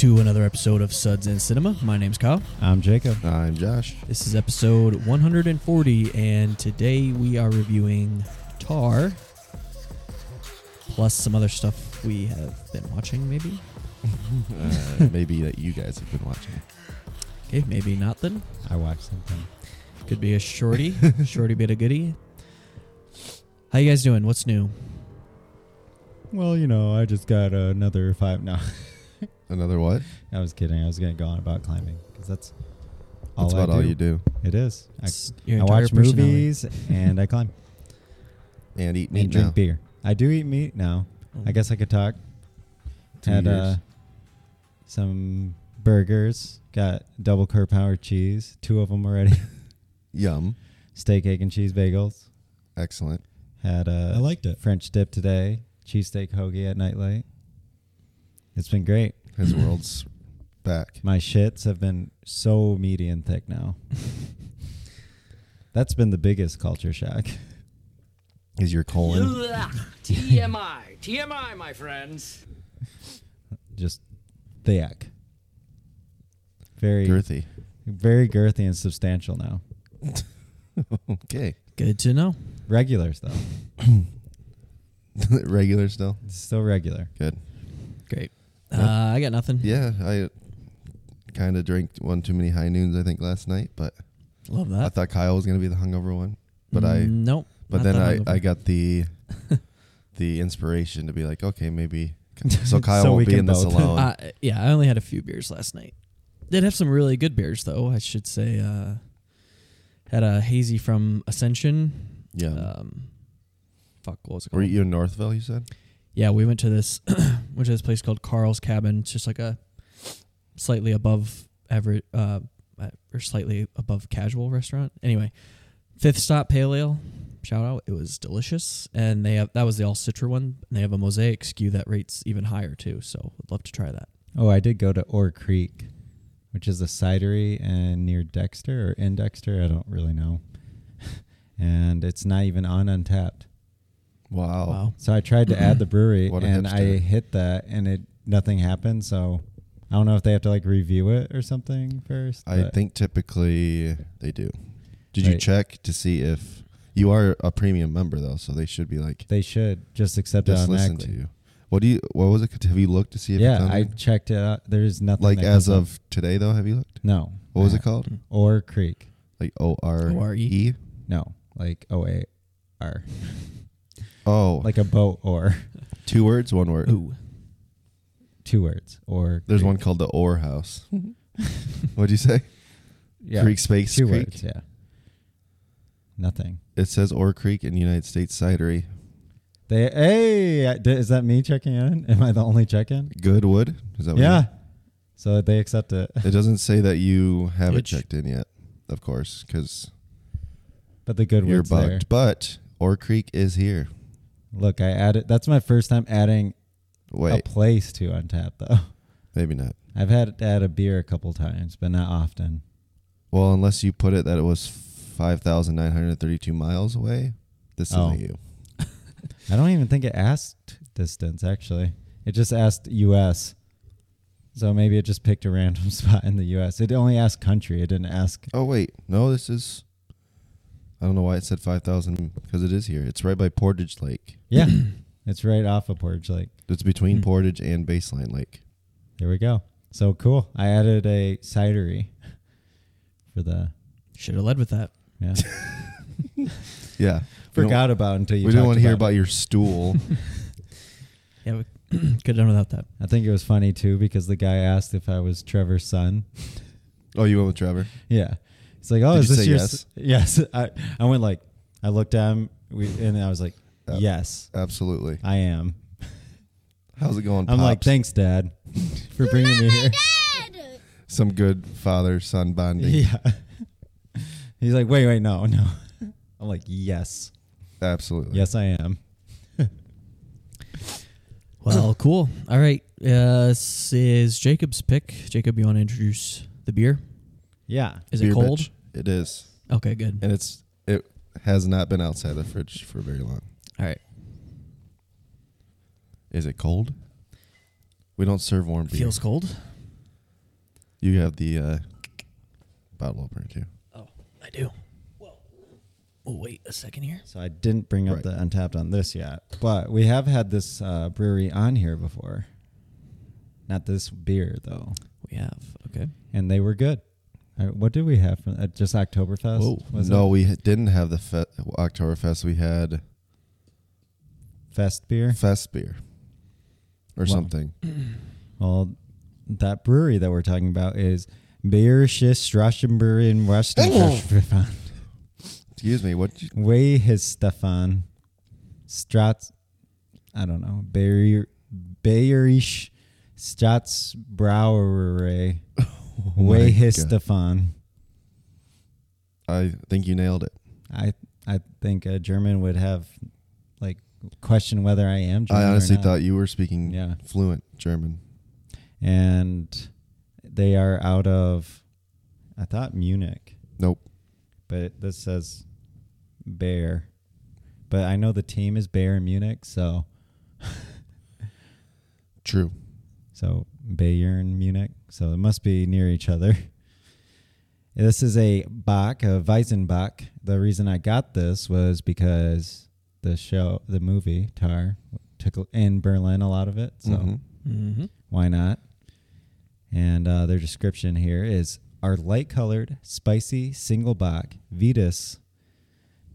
Welcome back to another episode of Suds in Cinema. My name's Kyle. I'm Jacob. I'm Josh. This is episode 140, and today we are reviewing Tar, plus some other stuff we have been watching, maybe. Uh, maybe that you guys have been watching. Okay, maybe not then. I watched something. Could be a shorty, shorty bit of goodie. How you guys doing? What's new? Well, you know, I just got another five. No, Another what? I was kidding. I was going to go on about climbing because that's all That's I about all you do. It is. I, your I watch personality. movies and I climb And eat meat and drink now. beer. I do eat meat now. I guess I could talk. Two Had years. uh, some burgers. Got double curd power cheese. Two of them already. Yum. Steak, egg, and cheese bagels. Excellent. Had a I liked it. French dip today. Cheesesteak hoagie at nightlight. It's been great. His world's back. My shits have been so meaty and thick now. That's been the biggest culture shock. Is your colon? TMI. TMI, my friends. Just thick. Very Girthy. very girthy and substantial now. Okay. Good to know. Regulars though. Regular still? It's still regular. Good. Uh, I got nothing. Yeah, I kind of drank one too many high noons, I think, last night, but Love that. I thought Kyle was going to be the hungover one. But I Mm, nope. but not then that I, hungover. I got the the inspiration to be like, okay, maybe so Kyle So we won't be can in this both. alone. Uh, yeah, I only had a few beers last night. Did have some really good beers though. I should say. Uh, had a hazy from Ascension. yeah. Um, fuck, what was it Were called? you in Northville, you said? Yeah, we went to this, went to this place called Carl's Cabin. It's just like a slightly above average, uh, or slightly above casual restaurant. Anyway, fifth stop pale ale. Shout out! It was delicious, and they have that was the all citra one. And they have a mosaic skew that rates even higher too. So I'd love to try that. Oh, I did go to Oar Creek, which is a cidery and near Dexter or in Dexter, I don't really know. and it's not even on Untappd. Wow. Wow. So I tried to add the brewery What a and I hit that and it nothing happened. So I don't know if they have to like review it or something first. I think typically they do. Did you check to see if you are a premium member though, so they should be like they should just accept it on. just listen to you. What do you? What was it? Have you looked to see if it's Yeah, on I checked it out. There's nothing like as comes up. of today though? Have you looked? no. What was it called? Or Creek. Like O R O-R-E? E. No, like O A R. Oh, Like a boat or two words, one word. Ooh, two words or There's one called the Ore House. What'd you say? yeah, Creek Space two Creek. words, yeah. Nothing. It says Oar Creek in United States Cidery. They hey, is that me checking in? Am I the only check-in? Goodwood. Is that what you- Yeah. So they accept it, It doesn't say that you have it Bitch. checked in yet, of course, because but the good you're word's bugged. there. But Oar Creek is here. Look, I added. That's my first time adding a place to Untap though. maybe not. I've had to add a beer a couple times, but not often. Well, unless you put it that it was 5,932 miles away, this Oh. isn't you. I don't even think it asked distance. Actually, it just asked U.S. So maybe it just picked a random spot in the U.S. It only asked country. It didn't ask. Oh, wait. No, this is. I don't know why it said 5,000 because it is here. It's right by Portage Lake. Yeah, it's right off of Portage Lake. It's between Hmm. Portage and Baseline Lake. There we go. So cool. I added a cidery for the should have led with that. yeah. Yeah. We don't- Forgot about until you. We didn't talked want to hear it. about your stool. Yeah, we could have done without that. I think it was funny too because the guy asked if I was Trevor's son. oh, you went with Trevor? Yeah. It's like, oh, Did is you this say your yes? s- yes? I, I went like, I looked at him, we, and I was like, Uh, yes, Absolutely. I am. How's it going, I'm like, thanks, Dad, for bringing me here. Some good father son bonding. yeah. He's like, wait, wait, no, no. I'm like, yes, Absolutely. yes, I am. Well, cool. All right. Uh, this is Jacob's pick. Jacob, you want to introduce the beer? Yeah. Is Beer it cold? bitch. It is. Okay, good. And it's it has not been outside the fridge for very long. All right. Is it cold? We don't serve warm beer. Feels cold. You have the uh, bottle opener too. Oh, I do. Well, we'll wait a second here. So I didn't bring up Right. the Untappd on this yet, but we have had this uh, brewery on here before. Not this beer though, We have. Okay. and they were good. Uh, what did we have? From, uh, just Oktoberfest? No, it we didn't have the fe- Oktoberfest. We had Fest beer. Fest beer or Wow. something. Well, that brewery that we're talking about is Bayerische Strassenbrewery in Western Excuse me. What? You, Weihenstephan Strats. I don't know. Bayer Bayerisch Staatsbrauerei. oh my Oh Weihenstephan. I think you nailed it. I I think a German would have like question whether I am German. I honestly thought you were speaking Yeah. fluent German. and they are out of I thought Munich, Nope. but this says Bayer. But I know the team is Bayer in Munich, so True. so Bayern Munich, so it must be near each other. This is a Bock, a Weizenbock. The reason I got this was because the show, the movie Tar, took in Berlin a lot of it. So Mhm. Mm-hmm. why not? And uh, their description here is our light colored, spicy single Bock Vitus,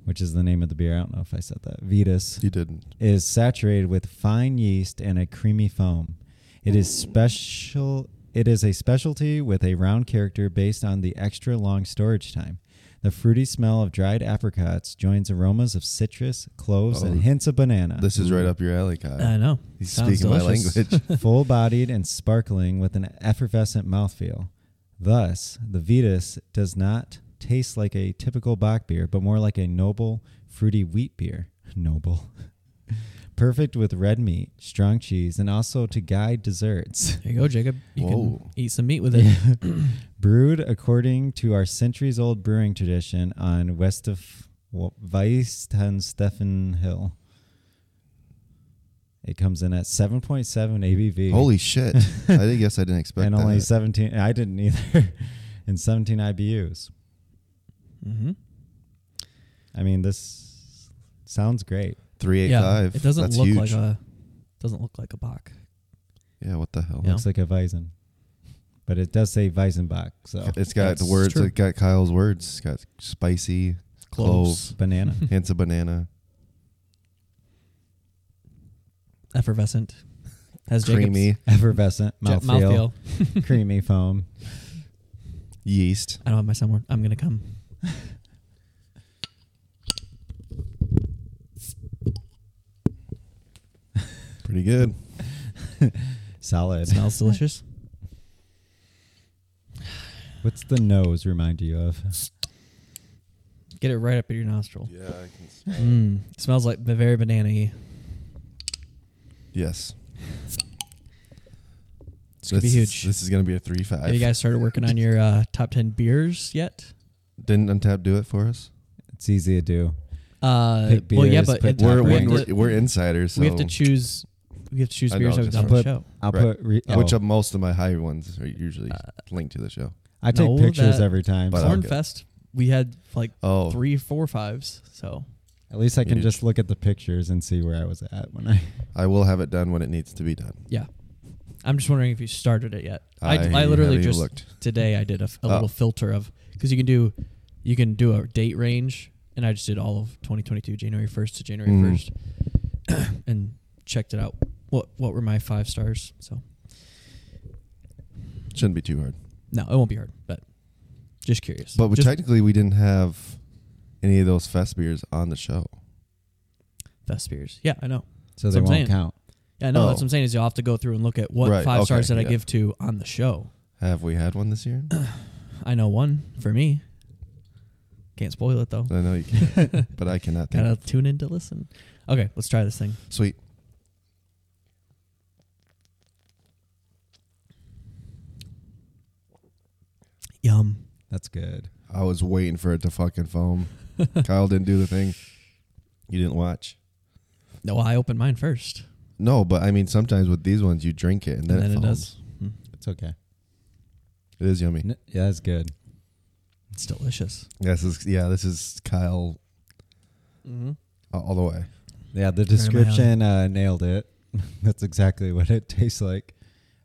which is the name of the beer. I don't know if I said that. Vitus You didn't. is saturated with fine yeast and a creamy foam. It is special. It is a specialty with a round character based on the extra long storage time. The fruity smell of dried apricots joins aromas of citrus, cloves, Oh, and hints of banana. This is right up your alley, Kyle. I know. He's Sounds speaking my language. full bodied and sparkling with an effervescent mouthfeel. Thus, the Vitus does not taste like a typical Bock beer, but more like a noble, fruity wheat beer. Noble. Perfect with red meat, strong cheese, and also to guide desserts. There you go, Jacob. You Whoa. can eat some meat with it. Brewed according to our centuries old brewing tradition on west of Weihenstephan Hill. It comes in at 7.7 ABV. Holy shit! I didn't guess I didn't expect and that. only 17 i didn't either and 17 ibus mm-hmm. i mean this sounds great Three eight Yeah, five. it doesn't That's look huge. like a doesn't look like a Bock. yeah. What the hell? Yeah. looks like a weizen but it does say weizenbock so It's got the words. true. It got Kyle's words. It's got spicy, Cloves. clove, banana hints of banana, Effervescent. Has Jacob's creamy effervescent Ja- mouthfeel, creamy foam yeast. I don't have my soundboard. I'm gonna come. Pretty good. solid smells delicious. what's the nose remind you of Get it right up in your nostril. Yeah. I can smell Mm, it smells like very banana-y. Yes. It's gonna be This is- huge. This is gonna be a three five. Have you guys started working on your uh, top ten beers yet? Didn't Untap do it for us? it's easy to do Uh, Pick well, yeah, beers, but put it- top We're we, rank. we're, we're insiders. So we have to choose. We have to choose I beers know, that we've just done for- on the show. i'll Right. put re- which oh, of most of my high ones are usually Uh, linked to the show. i take No, pictures that- every time But so I'll- Cornfest, we had like Oh, three, four, fives. So at least i can Huge. just look at the pictures and see where i was at when i I will have it done when it needs to be done. yeah, I'm just wondering if you started it yet. I, I I, literally haven't just looked. today I did a, f- a Oh. little filter of because you can do you can do a date range, and I just did all of 2022, January 1st to January Mm. 1st, and checked it out. What what were my five stars? So Shouldn't be too hard. no, it won't be hard, but just curious. But just technically, we didn't have any of those fest beers on the show. Fest beers. Yeah, I know. so That's they what I'm won't saying. count Yeah, no, that's Oh. what I'm saying is you'll have to go through and look at what Right, five okay, stars did I give to on the show. Have we had one this year? I know one for me. Can't spoil it though. I know you can't, but I cannot. Think. Gotta tune in to listen. Okay, let's try this thing. Sweet. Yum. that's good I was waiting for it to fucking foam. Kyle didn't do the thing. You didn't watch. No, I opened mine first. No, but I mean sometimes with these ones you drink it and then, and then it, it does. Hmm. It's okay. It is yummy. N- yeah, it's good. It's delicious. This is yeah. This is Kyle Mm-hmm. all all the way. Yeah, the description uh, nailed it. That's exactly what it tastes like.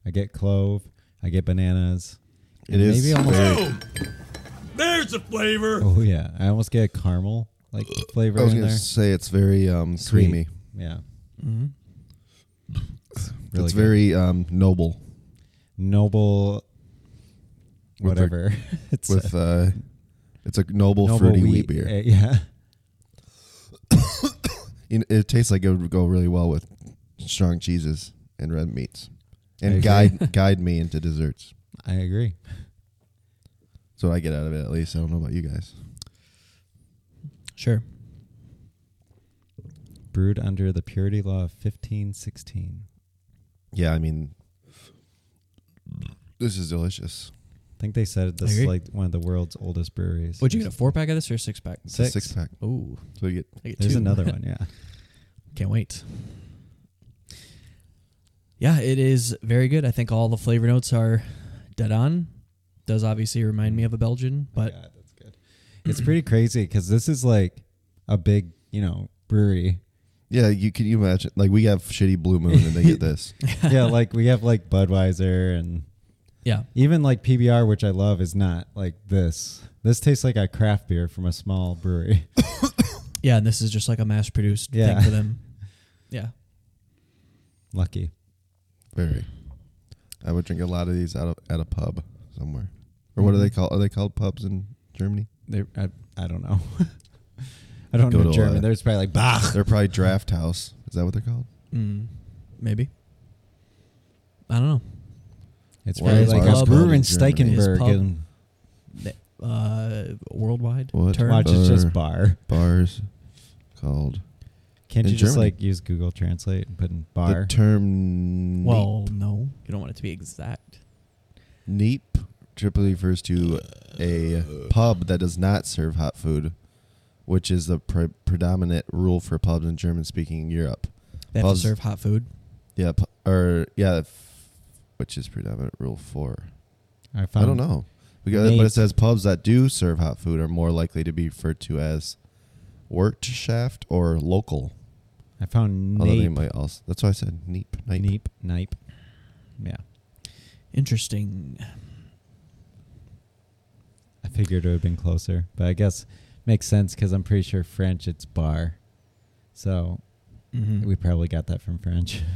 I get clove. I get bananas. It and maybe almost. very- There's the flavor. Oh yeah, I almost get a caramel like flavor I was in gonna there. say it's very um, Sweet. creamy. Yeah, Mm-hmm. really it's good. very um, noble noble. With their- Whatever. it's with a uh, it's a noble, noble fruity wheat, beer. uh, yeah, You it tastes like it would go really well with strong cheeses and red meats, I and agree. guide guide me into desserts. I agree. That's what I get out of it. At least I don't know about you guys. Sure. Brewed under the purity law of 1516. Yeah, I mean, this is delicious. I think they said this is agree. like one of the world's oldest breweries. Would you get a four pack of this or a six pack? It's a Six. six pack. Ooh, So you get I get There's two. another one. Yeah. Can't wait. Yeah, it is very good. I think all the flavor notes are dead on. Does obviously remind me of a Belgian, oh, but Yeah, that's good. It's pretty crazy because this is like a big, you know, brewery. yeah. You can you imagine like we have shitty Blue Moon and they get this. yeah, like we have like Budweiser and yeah, even like PBR, which I love, is not like this. This tastes like a craft beer from a small brewery. yeah, and this is just like a mass produced Yeah. thing for them. Yeah, Lucky. Very. I would drink a lot of these out of, at a pub somewhere. Or what are Mhm. they called? Are they called pubs in Germany? They, I, I don't know. I don't Go know to, German. uh, There's probably like Bach. They're probably Draft House. Is that what they're called? mm, maybe. I don't know. It's What probably is like a called brewer in in Germany? Steichenberg. Is pub- And Uh, worldwide What? term. watch, it's just Bar. bar. Bars called Can't In you just Germany. like use Google Translate and put in bar? the term. Well, no, you don't want it to be exact. neep. Typically refers to a pub that does not serve hot food, which is the pre- predominant rule for pubs in German-speaking Europe. They have Pubs- to serve hot food. Yeah, pu- or yeah, f- which is predominant rule for. I, I don't know. Because, but Neep. it says pubs that do serve hot food are more likely to be referred to as Wirtschaft or local. I found Although they Nape. might also. That's why I said neep. Nipe. Neep. Nipe. Yeah. Interesting. I figured it would have been closer, but I guess makes sense because I'm pretty sure French it's bar. So Mm-hmm. we probably got that from French.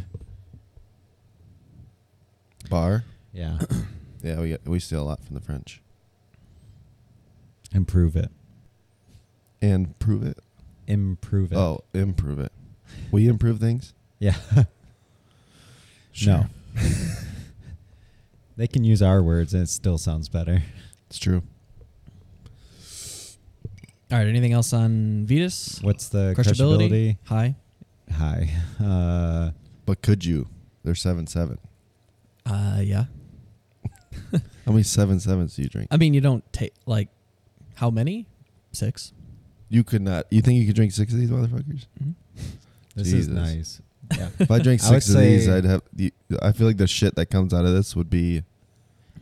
Bar. yeah. Yeah, we we steal a lot from the French. Improve it. And prove it. Improve it. Oh, improve it. We improve things. Yeah. No. they can use our words and it still sounds better. It's true. All right. Anything else on Vitus? What's the Crushability? crushability? High. High. Uh, But could you? They're seven seven. Uh, yeah. How many seven sevens do you drink? I mean, you don't take like how many? Six. You could not. You think you could drink six of these motherfuckers? This Jesus. is nice. Yeah. If I drank I would six of these, say- I'd have. The, I feel like the shit that comes out of this would be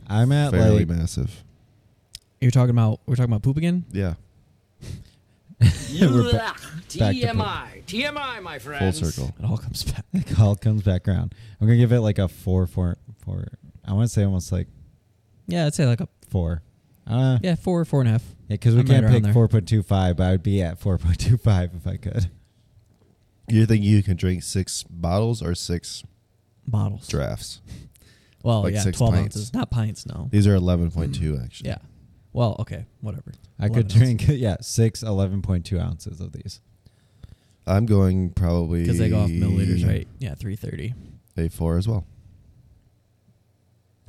I'm at fairly like massive. You're talking about we're talking about poop again. Yeah, We're ba- back to TMI. TMI, my full friends. circle. It all comes back. it all comes back around. I'm gonna give it like a four, four, four. I want to say almost like Yeah, I'd say like a four. Uh, yeah, yeah four, four and a half. because we I'm right can't around pick there. four point two five, but I would be at four point two five if I could. You think you can drink six bottles or six bottles. drafts? Well, Like yeah, six twelve pints. ounces, not pints. No. These are eleven point two mm. actually. Yeah. Well, okay, whatever. I could 11 drink yeah six 11.2 ounces of these. I'm going probably Because they go off milliliters, right? Yeah, three thirty. A four as well.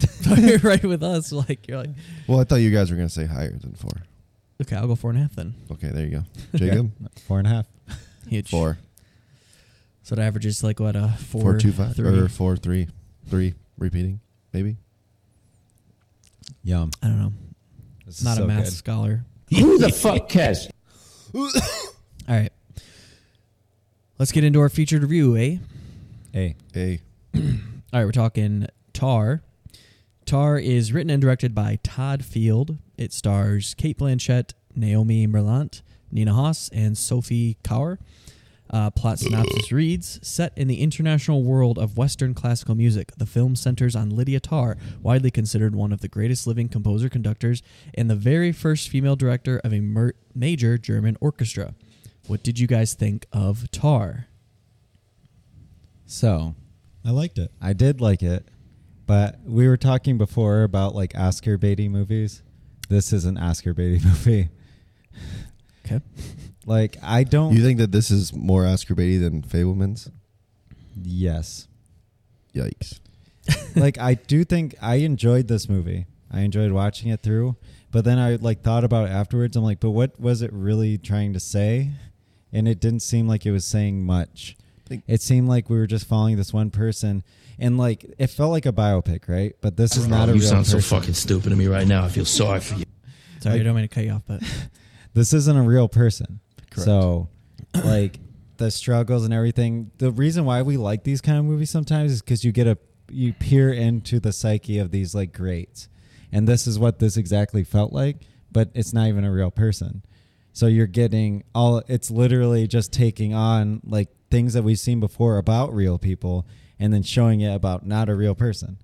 you're right with us. Like you're like, Well, I thought you guys were gonna say higher than four. okay, I'll go four and a half then. Okay, there you go. Jacob, Four and a half. Huge. four, So it averages like what a four, four two five three. or four three, three repeating maybe. Yum. I don't know. This is Not so a math good. scholar. Who the fuck cares? All right. Let's get into our featured review, eh? A. A. All right, we're talking Tar. Tar is written and directed by Todd Field. It stars Cate Blanchett, Naomi Merlant, Nina Hoss, and Sophie Kauer. Uh, plot synopsis reads Set in the international world of Western classical music, the film centers on Lydia Tár, widely considered one of the greatest living composer conductors and the very first female director of a mer- major German orchestra. What did you guys think of Tar? So I liked it. I did like it, but we were talking before about like Oscar baity movies. This is an Oscar baity movie. Okay. Like I don't. You think that this is more Oscar baity than Fabelmans? yes. Yikes. like I do think I enjoyed this movie. I enjoyed watching it through, but then I like thought about it afterwards. I'm like, but what was it really trying to say? And it didn't seem like it was saying much. Think- It seemed like we were just following this one person, and like it felt like a biopic, right? But this is not a you real sound so fucking stupid to me right now. I feel sorry for you. Sorry, Like- I don't mean to cut you off, but this isn't a real person. Correct. So, like the struggles and everything. The reason why we like these kind of movies sometimes is because you get a you peer into the psyche of these like greats, and this is what this exactly felt like. But it's not even a real person. So you're getting all. It's literally just taking on like things that we've seen before about real people, and then showing it about not a real person.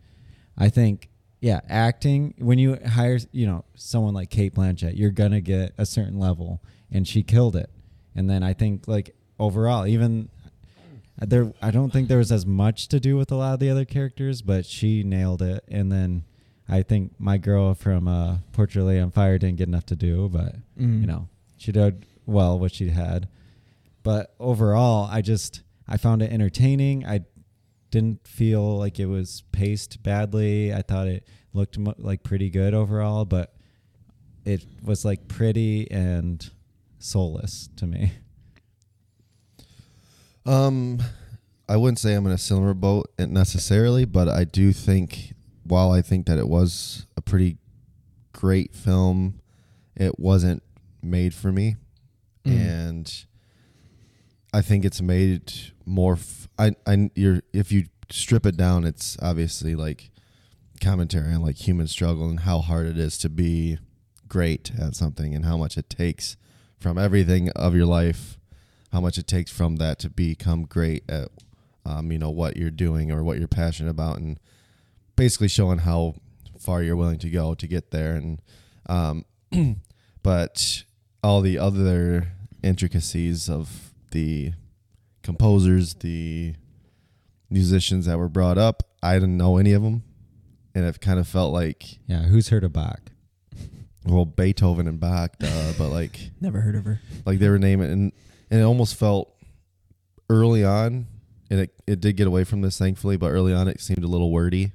I think, yeah, acting when you hire, you know, someone like Cate Blanchett, you're gonna get a certain level, and she killed it. And then I think like overall, even there, I don't think there was as much to do with a lot of the other characters, but she nailed it. And then I think my girl from uh, Portrait Lady on Fire didn't get enough to do, but Mm. you know, she did well what she had. But overall, I just I found it entertaining. I didn't feel like it was paced badly. I thought it looked mo- like pretty good overall, but it was like pretty and soulless to me. Um, I wouldn't say I'm in a similar boat necessarily, but I do think while I think that it was a pretty great film, it wasn't made for me, Mm. and I think it's made more. F- I I you're if you strip it down, it's obviously like commentary on like human struggle and how hard it is to be great at something and how much it takes from everything of your life how much it takes from that to become great at um, you know what you're doing or what you're passionate about and basically showing how far you're willing to go to get there and um, but all the other intricacies of the composers the musicians that were brought up i didn't know any of them and it kind of felt like Yeah, who's heard of Bach? Well beethoven and bach duh, but like never heard of her. like they were naming and and it almost felt early on and it, it did get away from this thankfully but early on it seemed a little wordy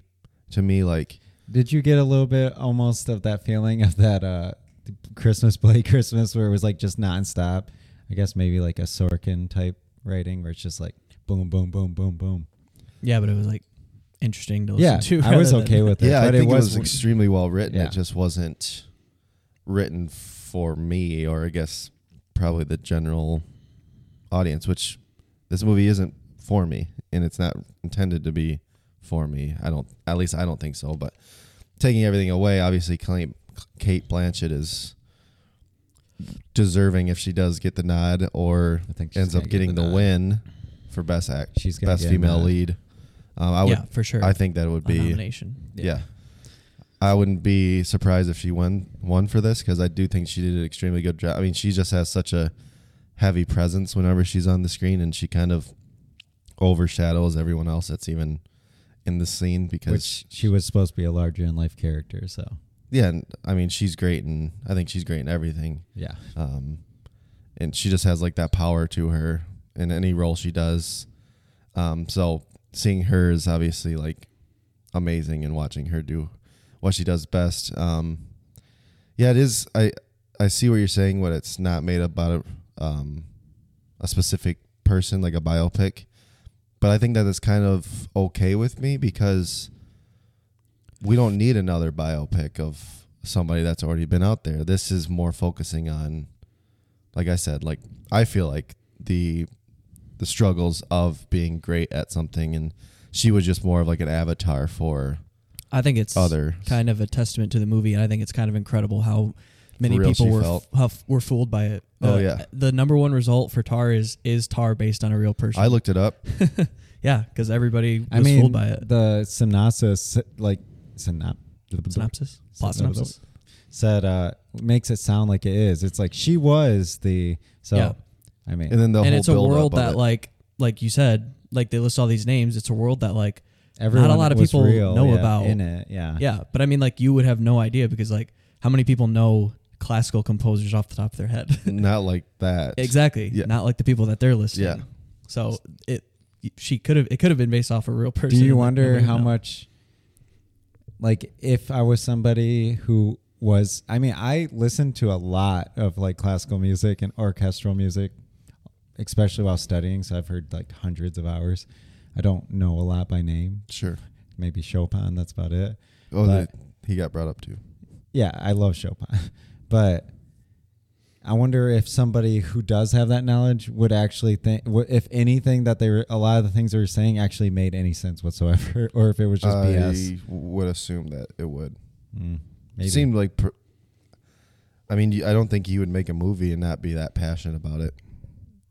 to me like Did you get a little bit almost of that feeling of that uh Christmas play Christmas where it was like just nonstop? I guess maybe like a Sorkin type writing where it's just like boom, boom, boom, boom, boom. Yeah, but it was like interesting to listen Yeah, to. I was okay with it. yeah i but think it it was, was, extremely well written Yeah. it just wasn't written for me or i guess probably the general audience which this movie isn't for me and it's not intended to be for me i don't at least i don't think so but taking everything away obviously Cate Blanchett is deserving if she does get the nod or I think she's ends up get getting the, nod. win for best act She's best female lead um, i would yeah, for sure. i think that would A be nomination. yeah. I wouldn't be surprised if she won won for this because I do think she did an extremely good job. I mean, she just has such a heavy presence whenever she's on the screen, and she kind of overshadows everyone else that's even in the scene because Which she was supposed to be a larger in life character, so yeah, and, I mean she's great, and I think she's great in everything. yeah. Um, and she just has like that power to her in any role she does. Um, so seeing her is obviously like amazing, and watching her do what she does best. Um, yeah, it is. I I see what you're saying. What it's not made up about a um, a specific person like a biopic, but I think that is kind of okay with me because we don't need another biopic of somebody that's already been out there. This is more focusing on, like I said, like I feel like the the struggles of being great at something, and she was just more of like an avatar for I think it's other. kind of a testament to the movie, and I think it's kind of incredible how many real people were felt. f- were fooled by it. Oh, Uh, yeah. the number one result for Tar is is Tar based on a real person. I looked it up. yeah, because everybody was I mean, fooled by it. the synopsis, like synop, Synopsis, plot synopsis. said, uh, makes it sound like it is. It's like she was the. So, Yeah. I mean, And then the and whole it's a world that it. like like you said like they list all these names it's a world that like everyone not a lot of people real, know yeah, about- in it. Yeah. yeah but i mean like you would have no idea because like how many people know classical composers off the top of their head not like that. exactly Yeah. not like the people that they're listening. Yeah. so it she could have it could have been based off a real person Do you wonder how know. much, like, if I was somebody who was, I mean, I listened to a lot of like classical music and orchestral music, especially while studying. So I've heard like hundreds of hours. I don't know a lot by name. Sure. Maybe Chopin. That's about it. Oh, But- he got brought up too. Yeah, I love Chopin, but I wonder if somebody who does have that knowledge would actually think, if anything that they were, a lot of the things they were saying actually made any sense whatsoever, or if it was just I BS. would assume that it would. Mm, maybe. It seemed like. Per- I mean, I don't think he would make a movie and not be that passionate about it.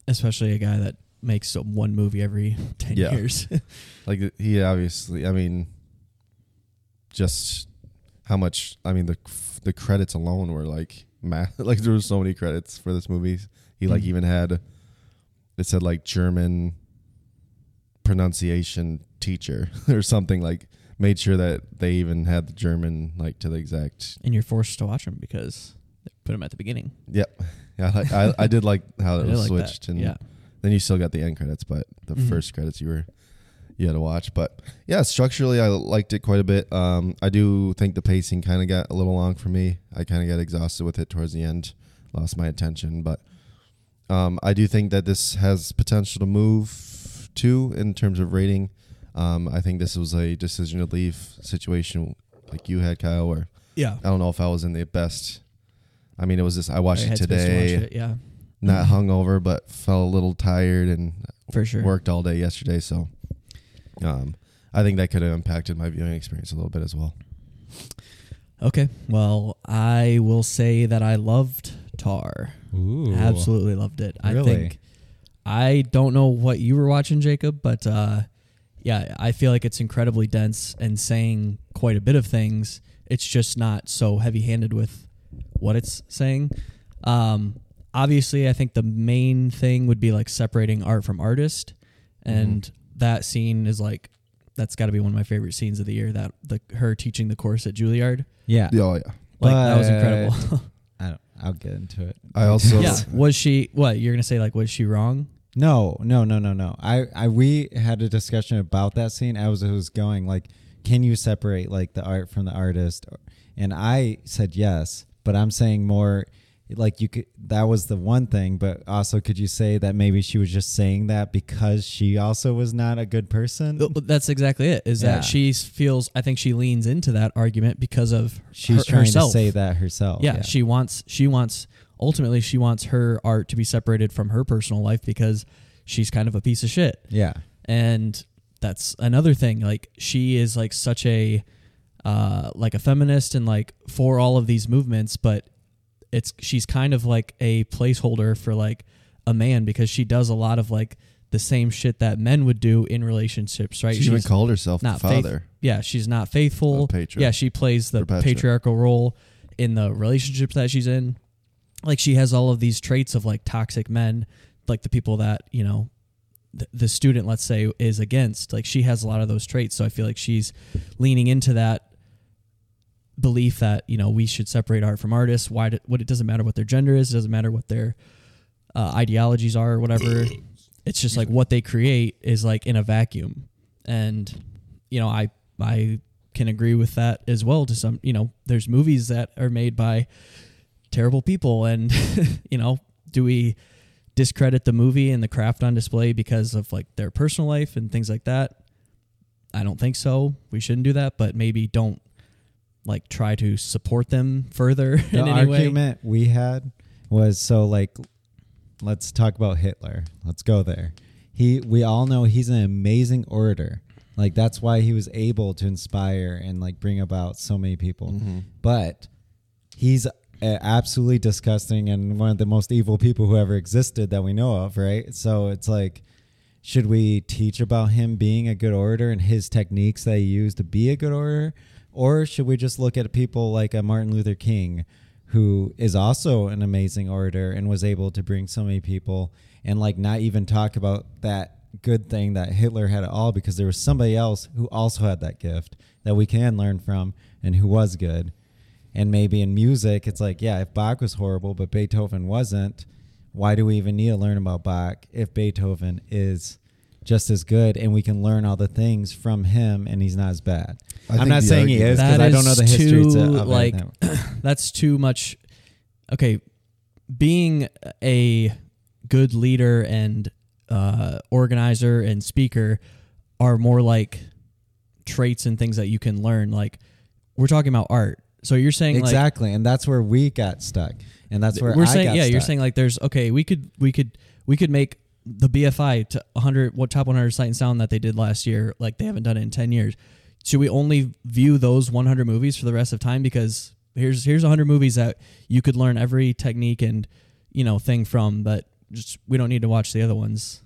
especially a guy that makes one movie every 10 Yeah. years Like he obviously, I mean, just how much. I mean, the the credits alone were like, ma- like there were so many credits for this movie. He like Mhm. even had, it said like German pronunciation teacher or something like. Made sure that they even had the German like to the exact. and you're forced to watch them because they put them at the beginning Yep, yeah, I, I, I did like how it was like switched, and yeah then you still got the end credits, but the Mhm. first credits you were you had to watch. But yeah, structurally I liked it quite a bit. Um, I do think the pacing kind of got a little long for me. I kind of got exhausted with it towards the end, lost my attention. But um, I do think that this has potential to move too in terms of rating. Um, I think this was a decision to leave situation like you had, Kyle. Or yeah I don't know if I was in the best. I mean, it was just I watched I it space to today, watch it, yeah not hungover, but felt a little tired and for sure worked all day yesterday, so um, I think that could have impacted my viewing experience a little bit as well. Okay. Well, I will say that I loved Tar. Ooh. Absolutely loved it. I think I don't know what you were watching, Jacob, but uh, yeah, I feel like it's incredibly dense and saying quite a bit of things. It's just not so heavy-handed with what it's saying. Um, obviously, I think the main thing would be like separating art from artist, mm-hmm. and that scene is like that's got to be one of my favorite scenes of the year. That the her teaching the course at Juilliard, Yeah. Oh yeah. like that was incredible. I don't, I'll get into it. I also yeah. Was she what? You're gonna say like was she wrong? No, no, no, no, no. I, I, we had a discussion about that scene as it was going. Like, can you separate like the art from the artist? And I said yes, but I'm saying more like you could. That was the one thing, but also could you say that maybe she was just saying that because she also was not a good person? That's exactly it. Is Yeah. that she feels? I think she leans into that argument because of She's her- trying herself. to say that herself. Yeah, she wants. She wants. Ultimately, she wants her art to be separated from her personal life because she's kind of a piece of shit. yeah, and that's another thing like she is like such a uh like a feminist and like for all of these movements but it's she's kind of like a placeholder for like a man because she does a lot of like the same shit that men would do in relationships right? She even called herself the not faith- father. yeah she's not faithful. Yeah she plays the Perpetua. patriarchal role in the relationships that she's in. Like she has all of these traits of like toxic men like the people that you know th- the student let's say is against. Like she has a lot of those traits so i feel like she's leaning into that belief that you know we should separate art from artists. Why do, what it doesn't matter what their gender is it doesn't matter what their uh, ideologies are or whatever. It's just like what they create is like in a vacuum. And you know i i can agree with that as well to some you know there's movies that are made by terrible people and you know do we discredit the movie and the craft on display because of like their personal life and things like that? I don't think so. We shouldn't do that but maybe don't like try to support them further the in any way argument we had was so like let's talk about Hitler. Let's go there. he we all know he's an amazing orator. Like that's why he was able to inspire and like bring about so many people. Mm-hmm. But he's uh, absolutely disgusting and one of the most evil people who ever existed that we know of, right? So it's like should we teach about him being a good orator and his techniques that he used to be a good orator or should we just look at people like a Martin Luther King who is also an amazing orator and was able to bring so many people and like not even talk about that good thing that Hitler had at all because there was somebody else who also had that gift that we can learn from and who was good. And maybe in music, it's like, yeah, if Bach was horrible, but Beethoven wasn't, why do we even need to learn about Bach if Beethoven is just as good and we can learn all the things from him and he's not as bad? I I'm not saying he is because I don't know the history too, to, of like it. that's too much. Okay, being a good leader and uh, organizer and speaker are more like traits and things that you can learn. Like we're talking about art, so you're saying like exactly, and that's where we got stuck, and that's where we're I saying yeah you're saying like there's okay we could we could we could make the bfi to 100 what top 100 sight and sound that they did last year like they haven't done it in 10 years should we only view those 100 movies for the rest of time because here's here's 100 movies that you could learn every technique and you know thing from but just we don't need to watch the other ones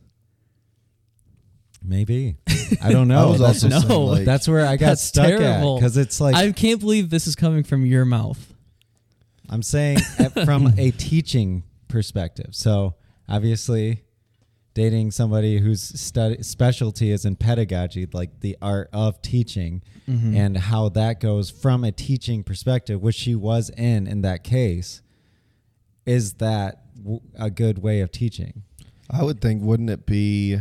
Maybe I don't I know. was that's, also No. saying, like, that's where I got That's stuck terrible. at because it's like i can't believe this is coming from your mouth I'm saying eh, from a teaching perspective. So obviously, dating somebody whose study specialty is in pedagogy, like the art of teaching, Mm-hmm. and how that goes from a teaching perspective, which she was in in that case, is that w- a good way of teaching? I would think, wouldn't it be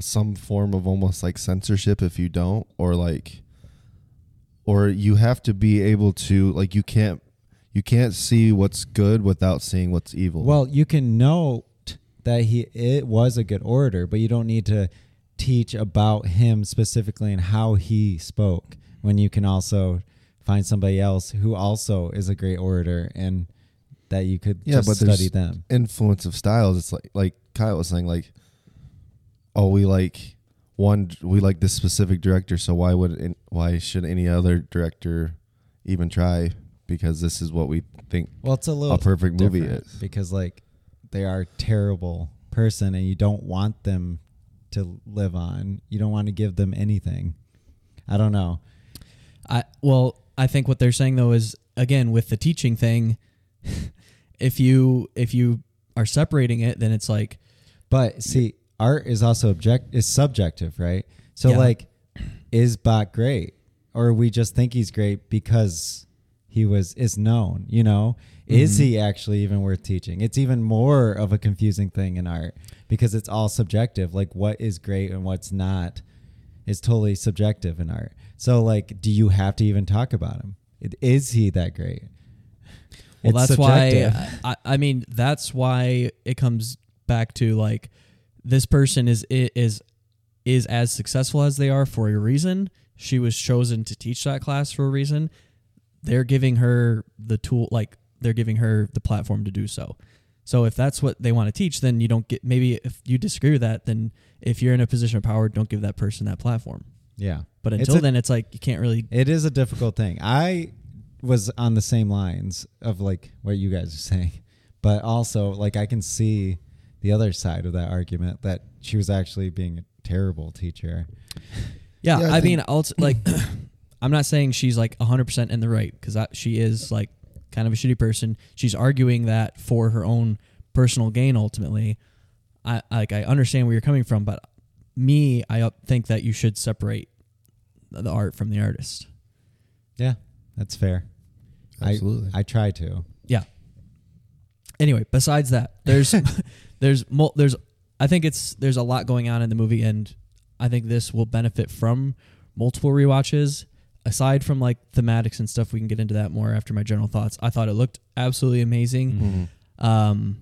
some form of almost like censorship if you don't, or like, or you have to be able to like you can't you can't see what's good without seeing what's evil. Well, you can note that he it was a good orator, but you don't need to teach about him specifically and how he spoke. When you can also find somebody else who also is a great orator and that you could Yeah, but study them. influence of styles. It's like like Kyle was saying, like, oh, we like one, we like this specific director, so why would why should any other director even try? Because this is what we think Well, it's a little a perfect movie is. because like they are a terrible person and you don't want them to live on. You don't want to give them anything. I don't know. I well, I think what they're saying though is again with the teaching thing, if you if you are separating it, then it's like But see, art is also object is subjective, right? So Yeah. like, is Bach great, or we just think he's great because he was is known? You know, is Mm-hmm. he actually even worth teaching? It's even more of a confusing thing in art because it's all subjective. Like, what is great and what's not is totally subjective in art. So like, do you have to even talk about him? Is he that great? Well, It's that's subjective. why I, I mean that's why it comes back to like this person is is is as successful as they are for a reason. She was chosen to teach that class for a reason. They're giving her the tool, like they're giving her the platform to do so. So if that's what they want to teach, then you don't get. Maybe if you disagree with that, then if you're in a position of power, don't give that person that platform. yeah. But It's until a- then, it's like you can't really. It is a difficult thing. I was on the same lines of like what you guys are saying, but also like I can see the other side of that argument that she was actually being a terrible teacher. Yeah, Yeah, I I, think- mean, I'll t- like, I'm not saying she's like 100 percent in the right because she is like kind of a shitty person. She's arguing that for her own personal gain. Ultimately, I like I understand where you're coming from, but me, I think that you should separate the art from the artist. Yeah, that's fair. Absolutely. I I try to. Yeah. Anyway, besides that, there's there's mul- there's I think it's there's a lot going on in the movie, and I think this will benefit from multiple rewatches. Aside from like thematics and stuff, we can get into that more after my general thoughts. I thought it looked absolutely amazing. Mhm. Um,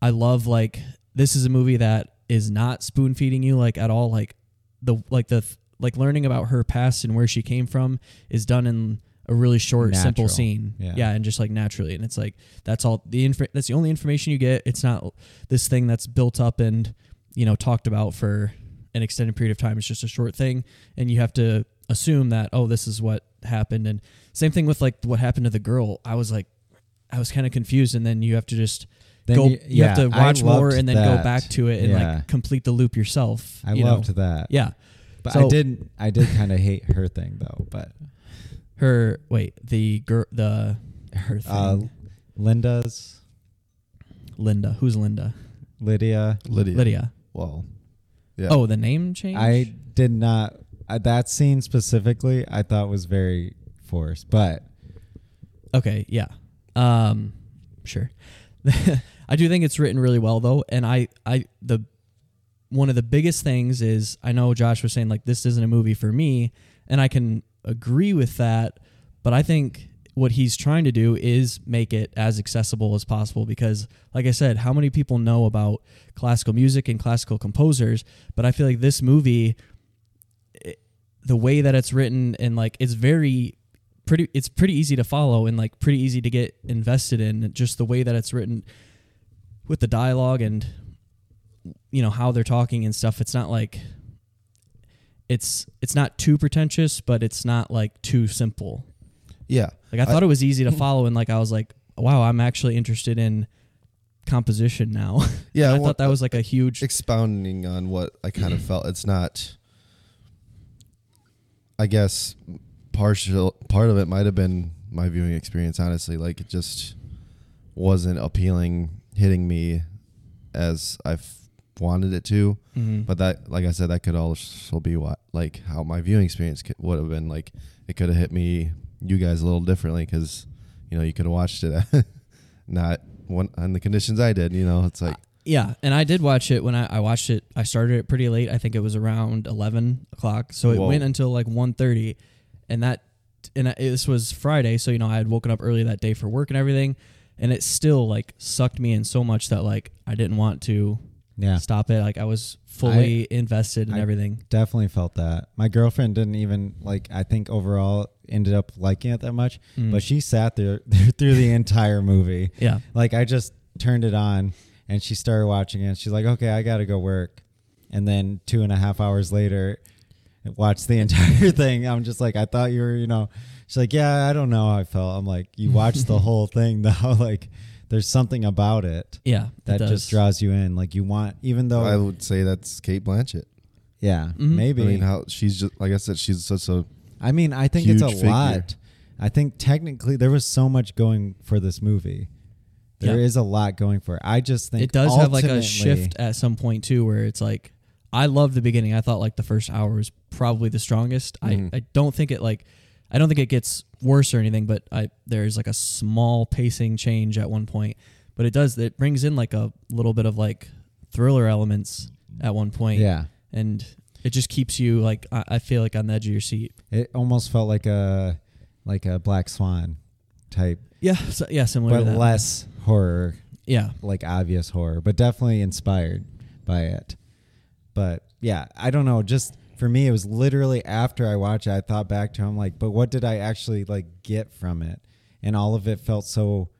I love like this is a movie that is not spoon feeding you like at all. Like the like the like learning about her past and where she came from is done in a really short, simple Natural. scene. Yeah. and just like naturally, and it's like that's all the inf- that's the only information you get. It's not this thing that's built up and you know talked about for an extended period of time it's just a short thing and you have to assume that oh this is what happened and same thing with like what happened to the girl i was like i was kind of confused and then you have to just Then go you- you, have to watch more and then that. go back to it and Yeah. like complete the loop yourself I you loved know? that. yeah But So- I didn't I did kind of hate her thing though. But her wait the girl the her thing uh, Linda's linda who's linda Lydia. Lydia. lydia Well, yeah. oh the name change I did not that scene specifically. I thought was very forced, but Okay, yeah. Um sure. I do think it's written really well though, and I I the one of the biggest things is I know Josh was saying like this isn't a movie for me, and I can agree with that, but I think what he's trying to do is make it as accessible as possible because like I said, how many people know about classical music and classical composers, but I feel like this movie the way that it's written and like it's very pretty it's pretty easy to follow and like pretty easy to get invested in just the way that it's written with the dialogue and you know how they're talking and stuff it's not like it's it's not too pretentious but it's not like too simple yeah. like i I- thought it was easy to follow and like i was like wow i'm actually interested in composition now Yeah. i well, thought that was like a huge expounding on what I kind of felt. It's not. I guess partial part of it might have been my viewing experience. Honestly, like it just wasn't appealing, hitting me as I wanted it to. Mhm. But that, like I said, that could also be what like how my viewing experience could, would have been. Like it could have hit me, you guys, a little differently because you know you could have watched it, not one on the conditions I did. You know, it's like Yeah, and I did watch it when I, I watched it. I started it pretty late. I think it was around eleven o'clock, so it Whoa. went until like 1.30. and that and I- this was Friday, so you know I had woken up early that day for work and everything, and it still like sucked me in so much that like I didn't want to yeah, stop it. Like I was fully invested in I- everything. definitely felt that. My girlfriend didn't even like. I think overall ended up liking it that much, Mm. but she sat there through the entire movie. Yeah, Like I just turned it on and she started watching it. She's like, "Okay, I got to go work," and then two and a half hours later, watched the entire thing. I'm just like, I thought you were, you know. She's like, "Yeah, I don't know how I felt." I'm like, "You watched the whole thing though. like, there's something about it yeah, that does. just draws you in. Like you want, even though, I would say that's Cate Blanchett. yeah, Mhm. maybe. I mean, how she's just like I said, she's such a I mean, I think it's a figure. lot. I think technically there was so much going for this movie. There is Yeah. a lot going for it. I just think it does have like a shift at some point too where it's like i love the beginning i thought like the first hour was probably the strongest Mhm. I, I don't think it like i don't think it gets worse or anything but i there's like a small pacing change at one point but it does it brings in like a little bit of like thriller elements at one point Yeah, and it just keeps you like I, I feel like on the edge of your seat it almost felt like a like a Black Swan type, yeah so, yeah similar but to that less horror, yeah like obvious horror, but definitely inspired by it. But yeah, I don't know. Just for me, it was literally after I watched it, I thought back to. him like, but what did I actually like get from it? And all of it felt so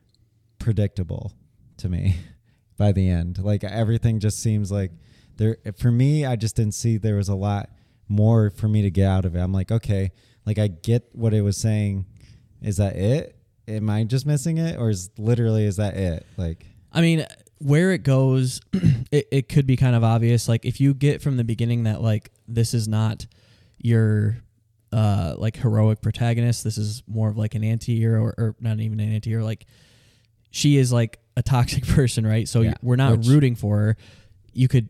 predictable to me by the end. Like everything just seems like there. For me, I just didn't see there was a lot more for me to get out of it. I'm like, okay, like I get what it was saying. Is that it? Am I just missing it, or is literally is that it? Like. I mean, where it goes, it, it could be kind of obvious. Like if you get from the beginning that like this is not your uh like heroic protagonist, this is more of like an anti-hero or, or not even an anti-hero, like she is like a toxic person, right? So Yeah, we're not which- rooting for her. You could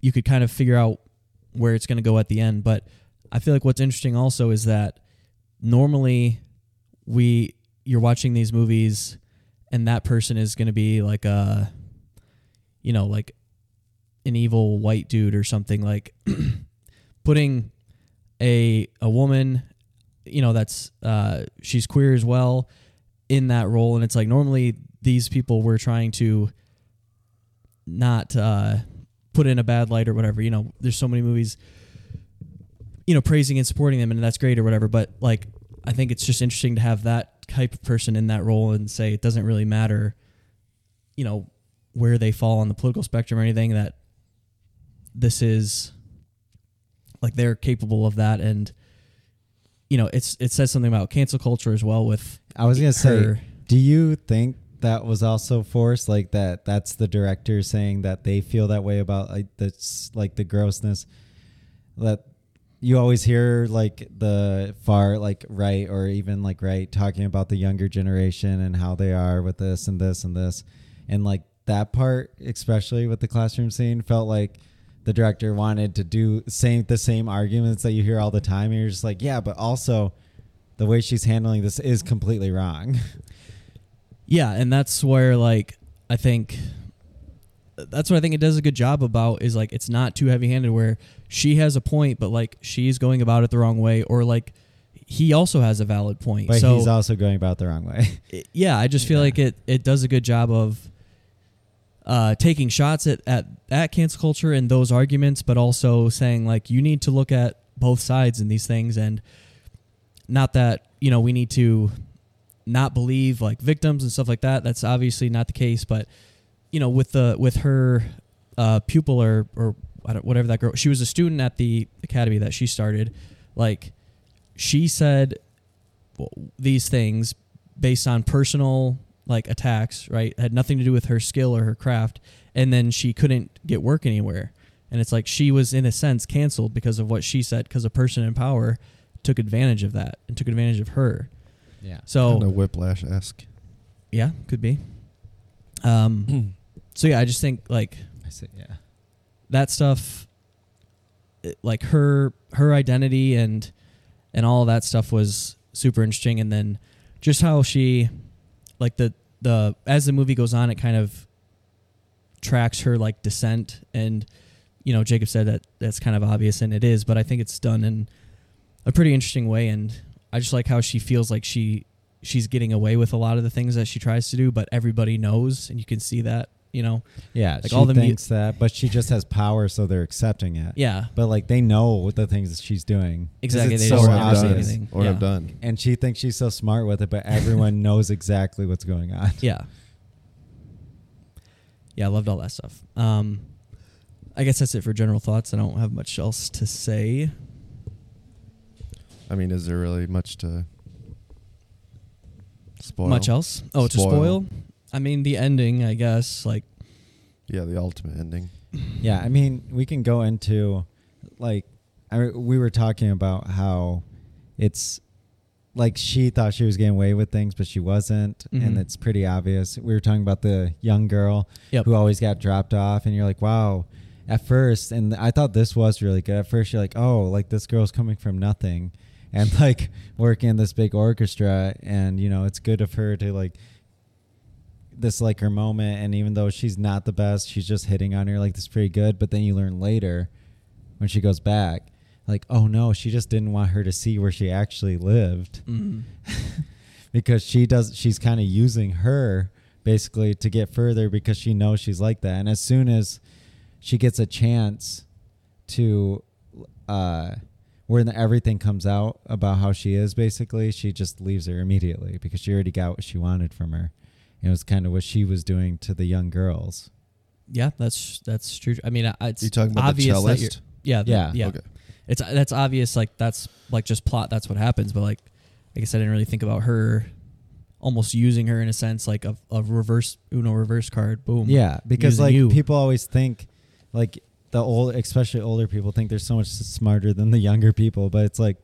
you could kind of figure out where it's going to go at the end, but I feel like what's interesting also is that normally we you're watching these movies and that person is going to be like a you know like an evil white dude or something like putting a a woman you know that's uh she's queer as well in that role. And it's like normally these people were trying to not uh put in a bad light or whatever you know there's so many movies you know praising and supporting them and that's great or whatever. But like i think it's just interesting to have that type of person in that role and say it doesn't really matter you know where they fall on the political spectrum or anything that this is like they're capable of that and you know it's it says something about cancel culture as well with I was gonna say, do you think that was also forced? Like that? That's the director saying that they feel that way about like that's like the grossness that you always hear like the far like right or even like right talking about the younger generation and how they are with this and this and this. And like that part especially with the classroom scene felt like the director wanted to do same the same arguments that you hear all the time. And you're just like yeah but also the way she's handling this is completely wrong. Yeah, and that's where like I think that's what I think it does a good job about is like it's not too heavy-handed where she has a point but like she's going about it the wrong way or like he also has a valid point. but so he's also going about the wrong way it- yeah, I just feel Yeah. like it it does a good job of uh, taking shots at, at at cancel culture and those arguments, but also saying like you need to look at both sides in these things, and not that you know we need to not believe like victims and stuff like that. That's obviously not the case, but you know with the with her uh, pupil or or I don't, whatever that girl, she was a student at the academy that she started. Like she said these things based on personal like attacks, right? Had nothing to do with her skill or her craft, and then she couldn't get work anywhere. And it's like she was in a sense canceled because of what she said because a person in power took advantage of that and took advantage of her. yeah So Kinda whiplash esque. yeah, could be. Um so yeah, I just think like I see, yeah. that stuff it- like her her identity and and all that stuff was super interesting. And then just how she like the the as the movie goes on it kind of tracks her like descent. And you know Jacob said that that's kind of obvious and it is but I think it's done in a pretty interesting way. And I just like how she feels like she she's getting away with a lot of the things that she tries to do but everybody knows and you can see that you know yeah Like she all the mu- thinks that but she just has power so they're accepting it yeah but like they know what the things that she's doing Exactly, it's they so just or don't have say anything. Or Yeah. have done. and she thinks she's so smart with it but everyone knows exactly what's going on Yeah. Yeah, I loved all that stuff. Um, I guess that's it for general thoughts. I don't have much else to say. I mean, is there really much to spoil? Much else? Oh, to Spoil. Spoil? I mean, the ending, I guess. Like, Yeah, the ultimate ending. Yeah, I mean, we can go into like I mean, we were talking about how it's like she thought she was getting away with things, but she wasn't, and Mhm. it's pretty obvious. We were talking about the young girl Yep. who always got dropped off, and you're like, wow. At first, and I thought this was really good. At first, you're like, oh, like this girl's coming from nothing, and like working in this big orchestra, and you know, it's good of her to like this like her moment and even though she's not the best she's just hitting on her like this is pretty good but then you learn later when she goes back like oh no she just didn't want her to see where she actually lived. Mm, because she does she's kind of using her basically to get further because she knows she's like that and as soon as she gets a chance to uh where the, everything comes out about how she is basically she just leaves her immediately because she already got what she wanted from her it was kind of what she was doing to the young girls yeah, that's that's true. I mean, it's you talking about the obvious that you're, cellist? yeah, the- Yeah. yeah. Okay. It's that's obvious. Like that's like just plot. That's what happens. But like, I guess I didn't really think about her almost using her in a sense like a, a reverse Uno reverse card. Boom. yeah because like you. people always think like the old especially older people think they're so much smarter than the younger people but it's like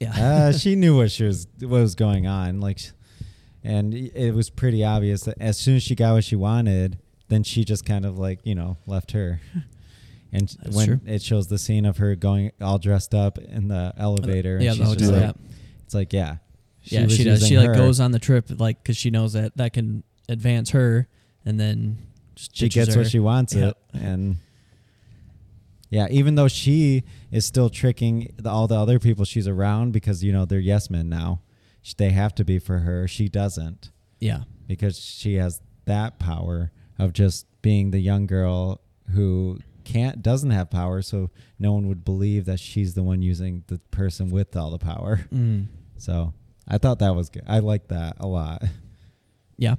Yeah. uh, she knew what she was what was going on like and it was pretty obvious that as soon as she got what she wanted then she just kind of like you know left her and That's when true. it shows the scene of her going all dressed up in the elevator and yeah, she's the hotel, like, yeah. it's like yeah yeah, she does. She like her. goes on the trip like because she knows that that can advance her, and then just she gets her. what she wants Yeah. it and yeah even though she is still tricking the, all the other people she's around because you know they're yes men now they have to be for her. She doesn't. Yeah, because she has that power of just being the young girl who can't doesn't have power so no one would believe that she's the one using the person with all the power. Mm. so i thought that was good. I like that a lot. Yeah,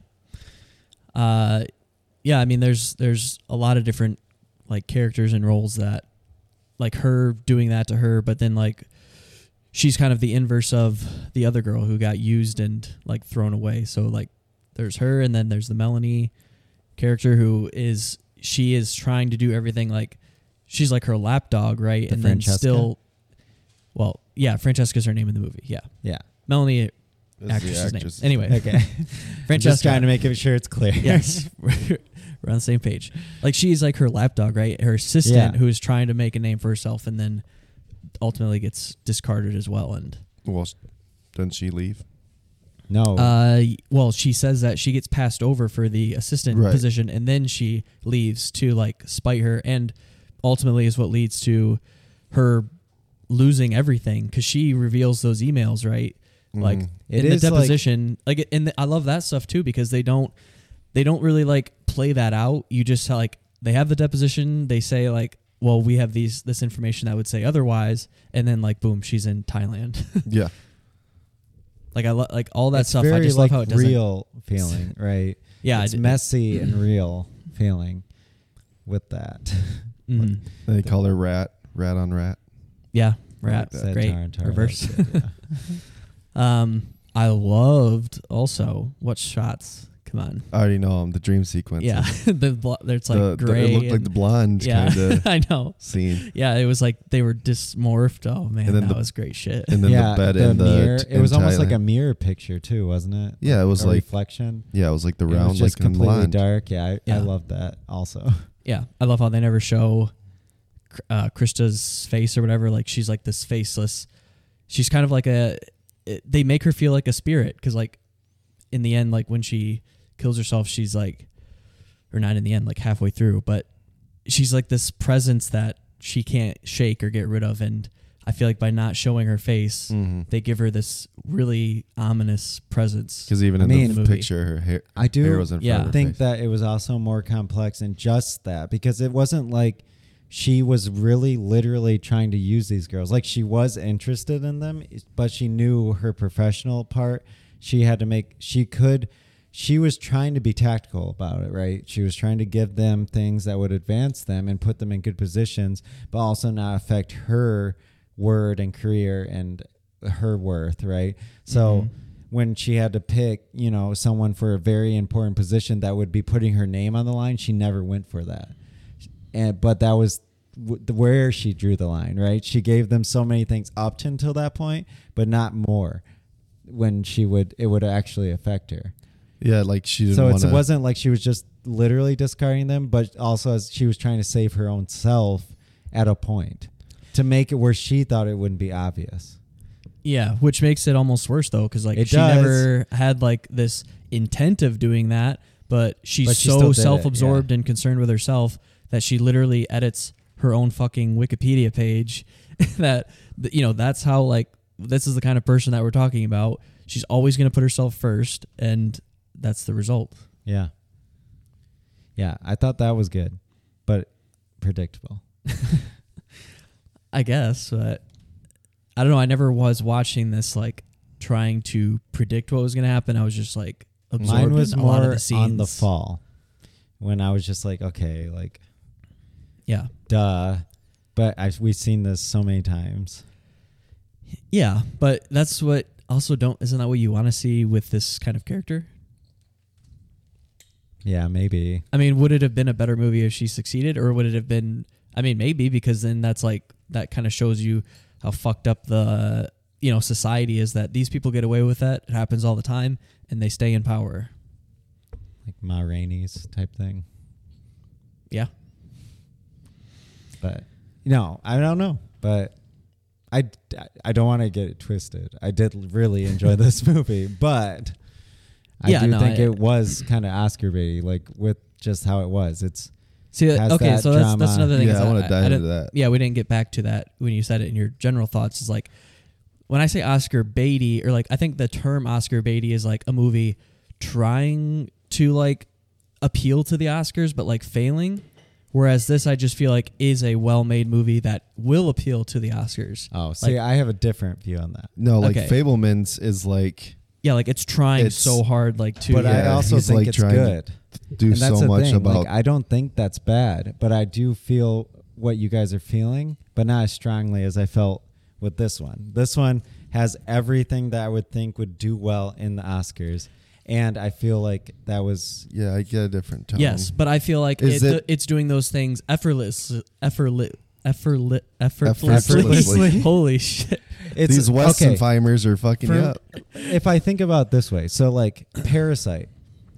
uh, yeah. I mean, there's there's a lot of different like characters and roles that like her doing that to her, but then like she's kind of the inverse of the other girl who got used and like thrown away. So like there's her and then there's the Melanie character who is she is trying to do everything like she's like her lapdog, right? The and Francesca? then still well, yeah, Francesca's her name in the movie. Yeah. Yeah. Melanie That's the actress's name. actress. Anyway, Okay. Francesca I'm just trying to make sure it's clear. yes, we're on the same page. Like she's like her lapdog, right? Her assistant Yeah. who is trying to make a name for herself and then ultimately gets discarded as well. And Well, doesn't she leave? No. uh, well, she says that she gets passed over for the assistant Right. position, and then she leaves to like spite her, and ultimately is what leads to her losing everything because she reveals those emails, right? Like Mhm. It in the is, like- deposition, like, and the, I love that stuff too because they don't they don't really like play that out. You just like they have the deposition. They say like, well, we have these this information that would say otherwise, and then like boom, she's in Thailand. yeah. like I lo- like all that it's stuff. I just like love how it doesn't. real feeling, right? Yeah, it's it- messy and real feeling with that. Mhm. They call her rat, rat on rat. Yeah, I like rat, great Tar Tar, reverse. that good, yeah. Um, I loved also what shots. Come on, I already know them. The dream sequence. yeah, the bl- there's like the, the- gray. it looked like the blonde yeah, kind of I know. scene. Yeah, it was like they were dysmorphed. Oh man, And then that the- was great shit. And then yeah, the bed in the mirror. t- it was in almost like a mirror picture too, wasn't it? Yeah, it was a like- reflection. Yeah, it was like the It was round, just like completely blonde. dark. Yeah, I, Yeah. I love that also. Yeah, I love how they never show uh, Krista's face or whatever. Like she's like this faceless. She's kind of like a. It, they make her feel like a spirit because like, in the end, like when she kills herself, she's like, or not in the end, like halfway through, but she's like this presence that she can't shake or get rid of, and I feel like by not showing her face, Mm-hmm. they give her this really ominous presence. Because even I in mean- the Movie. picture, her hair, I do hair was in yeah. front think face. that it was also more complex than just that because it wasn't like she was really literally trying to use these girls. Like she was interested in them, but she knew her professional part. She had to make she could she was trying to be tactical about it, right? She was trying to give them things that would advance them and put them in good positions, but also not affect her word and career and her worth, right? So Mhm. when she had to pick, you know, someone for a very important position that would be putting her name on the line, she never went for that. And but that was where she drew the line, right? She gave them so many things up to until that point, but not more. When she would, it would actually affect her. Yeah, like she didn't So wanna- it wasn't like she was just literally discarding them, but also as she was trying to save her own self at a point to make it where she thought it wouldn't be obvious. Yeah, which makes it almost worse though, because like It she does. never had like this intent of doing that, but she's But she still so did it, self-absorbed and concerned with herself that she literally edits her own fucking Wikipedia page. that th- you know, that's how like this is the kind of person that we're talking about. She's always going to put herself first, and that's the result. Yeah. Yeah, I thought that was good, but predictable. I guess, but I don't know. I never was watching this like trying to predict what was going to happen. I was just like absorbed Mine was in a lot of the scenes. on the fall when I was just like, okay, like, Yeah. duh. But I've, we've seen this so many times. Yeah, but that's what also don't isn't that what you want to see with this kind of character? Yeah, maybe. I mean, would it have been a better movie if she succeeded or would it have been I mean, maybe because then that's like that kind of shows you how fucked up the you know, society is that these people get away with that. It happens all the time and they stay in power. Like Ma Rainey's type thing. Yeah. But, no, I don't know. But I, I don't want to get it twisted. I did really enjoy this movie, but I Yeah, do no, think I- it was kind of Oscar baity, like with just how it was. It's See, Has okay, that so that's that's another thing. Yeah, is I wanna I dive into that. Yeah, we didn't get back to that when you said it in your general thoughts. Is like when I say Oscar baity, or like I think the term Oscar baity is like a movie trying to like appeal to the Oscars, but like failing. Whereas this, I just feel like is a well-made movie that will appeal to the Oscars. oh, see, Like- I have a different view on that. no, like Okay. Fabelmans is like Yeah, like it's trying It's- so hard, like to. But I Yeah, also he's, think like, it's trying to good. do and that's so the much thing. about like I don't think that's bad, but I do feel what you guys are feeling, but not as strongly as I felt with this one. This one has everything that I would think would do well in the Oscars, and I feel like that was Yeah, I get a different tone. Yes, but I feel like Is it, it- it's doing those things effortless, effortless, effortless, effortlessly. Effortlessly. Holy shit! it's these okay. Westonheimers are fucking For- you up. if I think about it this way, so like Parasite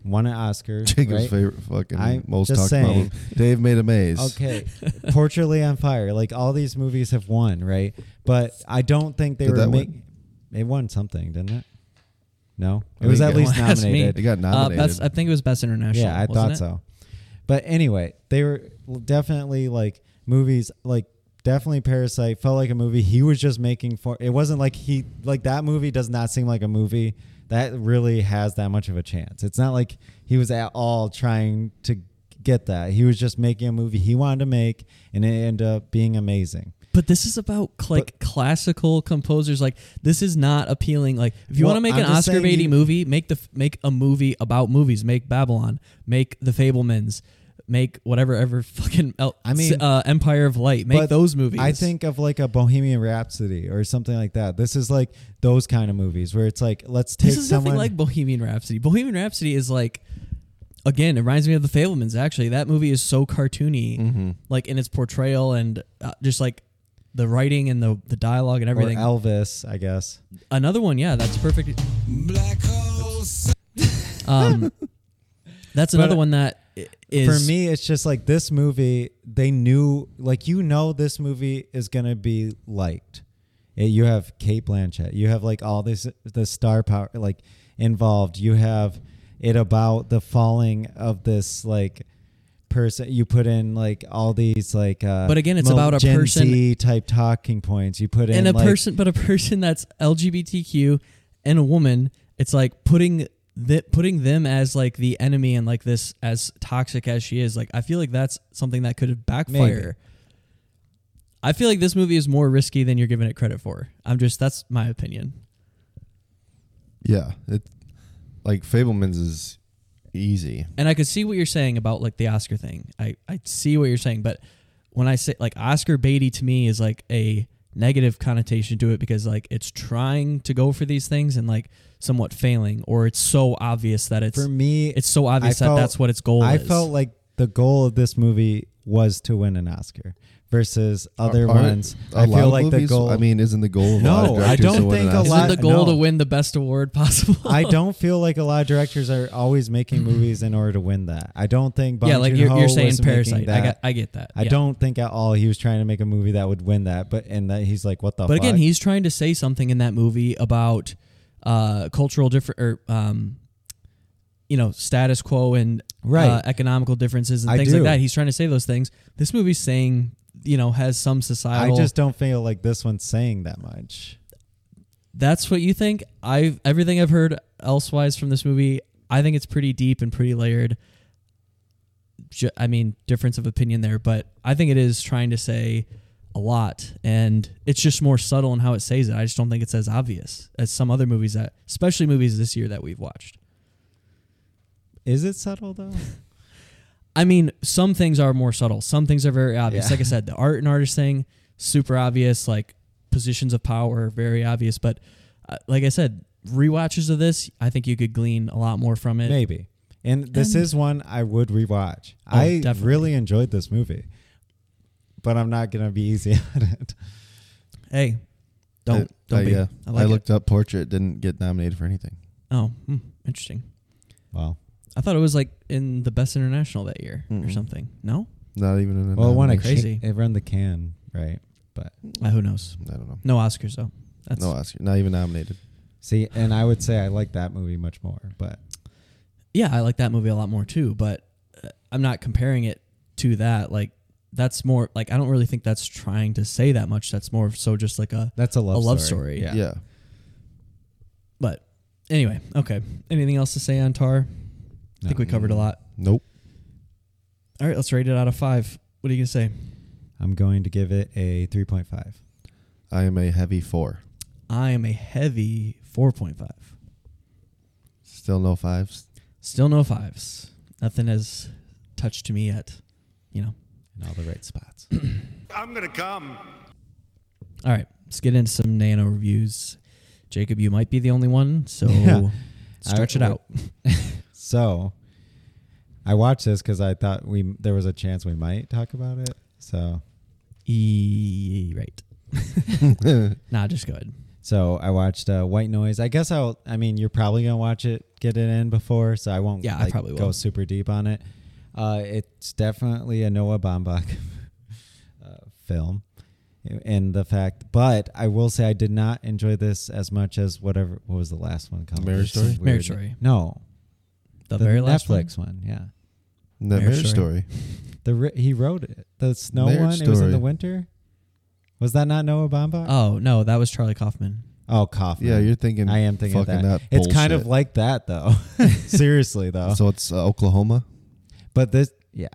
won an Oscar, Jacob's right? favorite fucking I'm most just talked saying. about. Dave made a maze. Okay, Portrait on Fire, like all these movies have won, right? But I don't think they Did were that make. It won something, didn't it? No, I it was think at least won. That's me. nominated. It got Uh, nominated. that's I think it was best international. Yeah, I wasn't thought it? so. But anyway, they were definitely like movies like definitely Parasite felt like a movie he was just making for it wasn't like he like that movie does not seem like a movie that really has that much of a chance. It's not like he was at all trying to get that. He was just making a movie he wanted to make and it ended up being amazing. But this is about like classical composers. Like this is not appealing. Like if you Well, want to make I'm an Oscar you- movie, make the make a movie about movies. Make Babylon. Make The Fabelmans. Make whatever ever fucking el- I mean- uh, Empire of Light. Make those movies. I think of like a Bohemian Rhapsody or something like that. This is like those kind of movies where it's like let's take this is someone nothing like Bohemian Rhapsody. Bohemian Rhapsody is like, again, it reminds me of The Fabelmans. Actually, that movie is so cartoony, hmm like in its portrayal and uh, just like the writing and the the dialogue and or everything. Elvis, I guess. Another one, yeah, that's perfect. Um, that's another But one that i- is For me, it's just like this movie. They knew, like you know, this movie is gonna be liked. You have Cate Blanchett. You have like all this the star power like involved. You have it about the falling of this like person. You put in like all these like. Uh, But again, it's about a Gen person- Z type talking points. You put in and a like, person, but a person that's LGBTQ and a woman. It's like putting the, putting them as like the enemy and like this as toxic as she is. Like I feel like that's something that could backfire. I feel like this movie is more risky than you're giving it credit for. I'm just that's my opinion. Yeah, it like Fabelmans is easy. And I could see what you're saying about like the Oscar thing. I, I see what you're saying, but when I say like Oscar baity to me is like a negative connotation to it because like it's trying to go for these things and like somewhat failing, or it's so obvious that it's for me, it's so obvious I that felt- that's what its goal is. I is. felt like the goal of this movie was to win an Oscar versus other Aren't ones. a I lot feel of like movies- the goal. I mean, isn't the goal of No, a lot of I directors don't to win think an a Oscar? lot- isn't the goal no. to win the best award possible? I don't feel like a lot of directors are always making movies in order to win that. I don't think. Bong yeah, like you're, Joon-ho you're saying was making Parasite. I That. got I get that. I yeah. don't think at all he was trying to make a movie that would win that. But and that he's like, what the? But again, he's trying to say something in that movie about uh, cultural different or um, you know status quo and Right. uh, economical differences and I things do. like that. He's trying to say those things. This movie's saying you know has some societal. I just don't feel like this one's saying that much. that's what you think. I've everything I've heard elsewise from this movie. I think it's pretty deep and pretty layered. I mean, difference of opinion there, but I think it is trying to say a lot, and it's just more subtle in how it says it. I just don't think it's as obvious as some other movies that, especially movies this year that we've watched. Is it subtle though? I mean, some things are more subtle. Some things are very obvious. Yeah. Like I said, the art and artist thing, super obvious. Like positions of power, very obvious. But uh, like I said, rewatches of this, I think you could glean a lot more from it. Maybe. And this And- is one I would rewatch. Oh, I definitely. really enjoyed this movie, but I'm not gonna be easy on it. Hey, don't I- don't I, be. uh, I like I it. looked up Portrait, didn't get nominated for anything. Oh, hmm, interesting. Well, I thought it was like in the best international that year or Mm-mm. something. No, Not even in a well, it won a nomination. Crazy. Can, it ran the Cannes, right? But uh, who knows? I don't know. No Oscars though. That's no Oscar, not even nominated. see, and I would say I like that movie much more. But yeah, I like that movie a lot more too. But uh, I'm not comparing it to that. Like that's more like I don't really think that's trying to say that much. That's more so just like a. that's a love A love story. story. Yeah. Yeah. But anyway, okay. Anything else to say on Tár? I think we covered a um, lot. Nope. All right, let's rate it out of five. What are you gonna say? I'm going to give it a 3.5. I am a heavy four. I am a heavy four point five. Still no fives. Still no fives. Nothing has touched me yet. You know. in all the right spots. I'm gonna come. All right, let's get into some nano reviews. Jacob, you might be the only one, so Yeah. stretch I- it out. So, I watched this because I thought we there was a chance we might talk about it. So, E right. nah, just go ahead. so I watched uh, White Noise. I guess I'll. I mean, you're probably gonna watch it, get it in before, so I won't. Yeah, I like, probably go will. super deep on it. Uh, it's definitely a Noah Baumbach uh, film, and the fact. But I will say I did not enjoy this as much as whatever. What was the last one called? Marriage Some Story? weird- Marriage Story. No, The, very last Netflix one. one. Yeah. The Marriage marriage story. The ri- he wrote it. The snow Marriage one. It was in the winter. Was that not Noah Baumbach? Oh no, that was Charlie Kaufman. oh, Kaufman. Yeah, you're thinking. I am thinking that. that it's kind of like that though. Seriously though. So it's uh, Oklahoma. but this, yeah,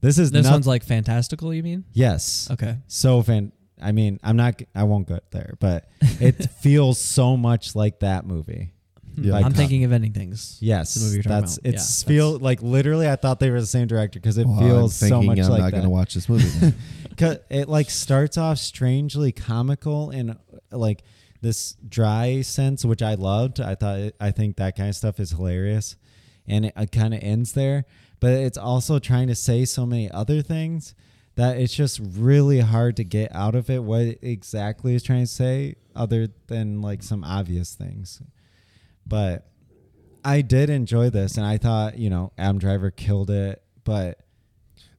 this is This not- one's like fantastical. You mean? yes. Okay. So fan. I mean, I'm not. I won't go there, but it feels so much like that movie. Mm-hmm. Yeah. Like I'm thinking of ending things. Yes, the movie you're talking that's about. it's Yeah, feel that's- like literally. I thought they were the same director because it Well, feels I'm so thinking much I'm like not that. gonna watch this movie. then. 'Cause it like starts off strangely comical and like this dry sense, which I loved. I thought it, I think that kind of stuff is hilarious, and it, uh, it kind of ends there. But it's also trying to say so many other things that it's just really hard to get out of it what it exactly is trying to say, other than like some obvious things. But I did enjoy this, and I thought you know Adam Driver killed it, but.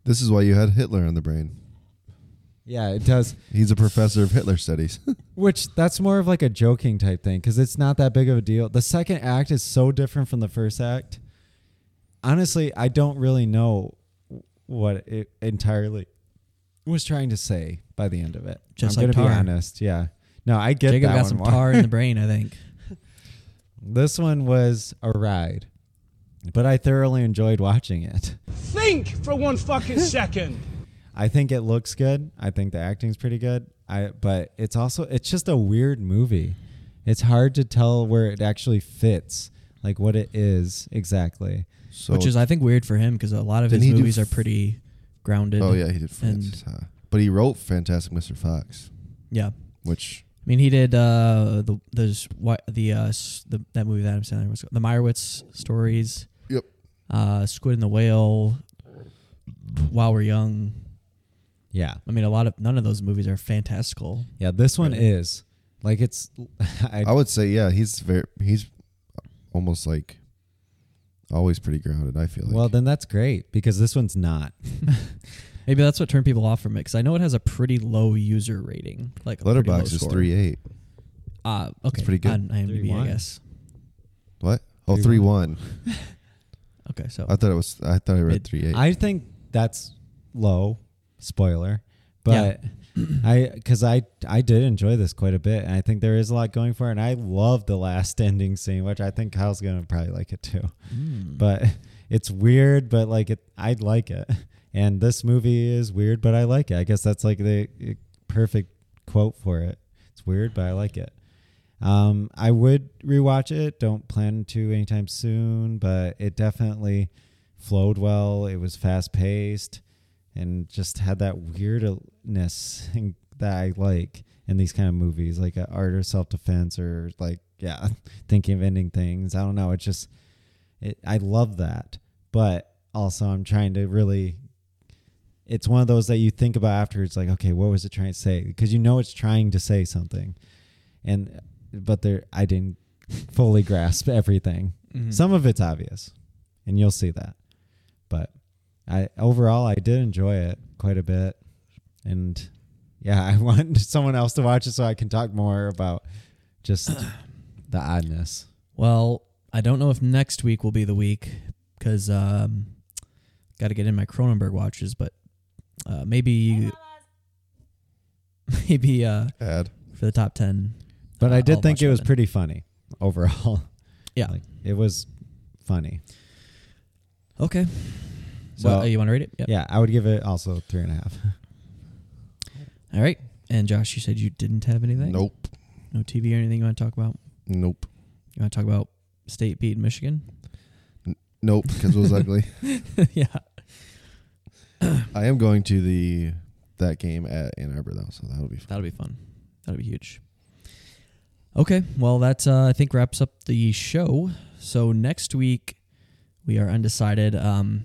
this is why you had Hitler on the brain. Yeah, it does. He's a professor of Hitler studies. Which that's more of like a joking type thing because it's not that big of a deal. The second act is so different from the first act. Honestly, I don't really know what it entirely was trying to say by the end of it. Just I'm like gonna be honest. Yeah. No, I get Jacob that got one some more. tar in the brain. I think. This one was a ride, but I thoroughly enjoyed watching it. Think for one fucking second. I think it looks good. I think the acting's pretty good. I but it's also it's just a weird movie. It's hard to tell where it actually fits, like what it is exactly. So, Which is I think weird for him because a lot of Didn't his he do movies are f- pretty grounded. oh yeah, he did and Frances Ha. Uh, but he wrote Fantastic Mr. Fox, yeah. which I mean, he did uh, the there's what the uh s- the that movie that Adam Sandler was the Meyerowitz stories. Yep. Uh, Squid and the Whale. While we're young, Yeah, I mean, a lot of none of those movies are fantastical. yeah. This one Really? is like it's. I, I would say yeah, he's very he's almost like always pretty grounded. I feel like. well, then that's great because this one's not. Maybe that's what turned people off from it because I know it has a pretty low user rating, like a pretty low Letterboxd is score. three eight. Uh, okay, pretty good. On IMDb, 3.1. I guess. What? Oh, 3-1. three one. Okay, so I thought it was. I thought I read Mid. three eight. I think that's low. Spoiler, but I because I I did enjoy this quite a bit, and I think there is a lot going for it. And I love the last ending scene, which I think Kyle's gonna probably like it too. Mm. But it's weird, but like it, I'd like it. And this movie is weird, but I like it. I guess that's like the uh, perfect quote for it. It's weird, but I like it. Um, I would rewatch it. Don't plan to anytime soon, but it definitely flowed well. It was fast paced and just had that weirdness that I like in these kind of movies, like art or self defense or like yeah, thinking of ending things. I don't know. It's just it, I love that, but also I'm trying to really. It's one of those that you think about after. It's like, okay, what was it trying to say? Because you know it's trying to say something, and but there I didn't fully grasp everything. Mhm. Some of it's obvious, and you'll see that. But I overall I did enjoy it quite a bit, and yeah, I want someone else to watch it so I can talk more about just the oddness. Well, I don't know if next week will be the week because um, got to get in my Cronenberg watches, but uh, maybe maybe uh, Ad. for the top ten. But uh, I did think it was then. pretty funny overall. Yeah. like it was funny. Okay. So well, uh, you want to rate it? Yep. yeah, I would give it also three and a half. All right. And Josh, you said you didn't have anything. Nope. No TV or anything you want to talk about? Nope. You want to talk about state beat Michigan? Nope. Because it was ugly. yeah. I am going to the that game at Ann Arbor though, so that'll be fun. That'll be fun. That'll be huge. Okay, well that uh, I think wraps up the show. So next week we are undecided. Um,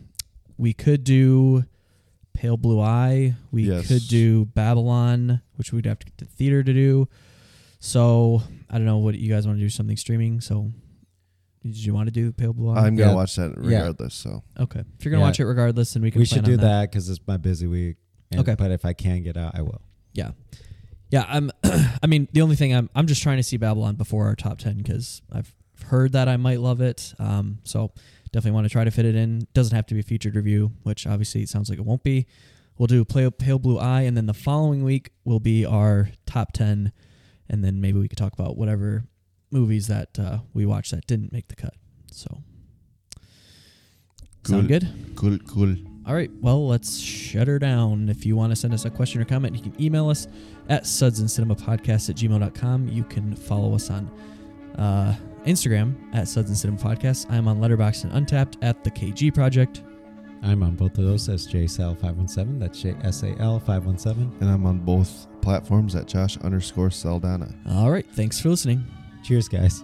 we could do Pale Blue Eye. We Yes. could do Babylon, which we'd have to get to theater to do. So I don't know what you guys want to do. Something streaming. So did you want to do Pale Blue Eye? I'm gonna Yeah. watch that Yeah. regardless. So okay, if you're gonna Yeah. watch it regardless, then we can. we plan should on do that because it's my busy week. And, Okay. But if I can get out, I will. Yeah, yeah. I'm. I mean, the only thing I'm. I'm just trying to see Babylon before our top ten because I've heard that I might love it. Um, so definitely want to try to fit it in. Doesn't have to be a featured review, which obviously it sounds like it won't be. We'll do Pale, Pale Blue Eye, and then the following week will be our top ten, and then maybe we could talk about whatever movies that uh, we watched that didn't make the cut. So sound good? cool, cool. All right, well, let's shut her down. If you want to send us a question or comment, you can email us at sudsandcinemapodcast at gmail.com. You can follow us on uh, Instagram at Suds and Cinema Podcast. I'm on Letterboxd and Untappd at the KG Project. I'm on both of those as JSal517. That's JSAL517. And I'm on both platforms at Josh underscore Saldana. All right, thanks for listening. Cheers, guys.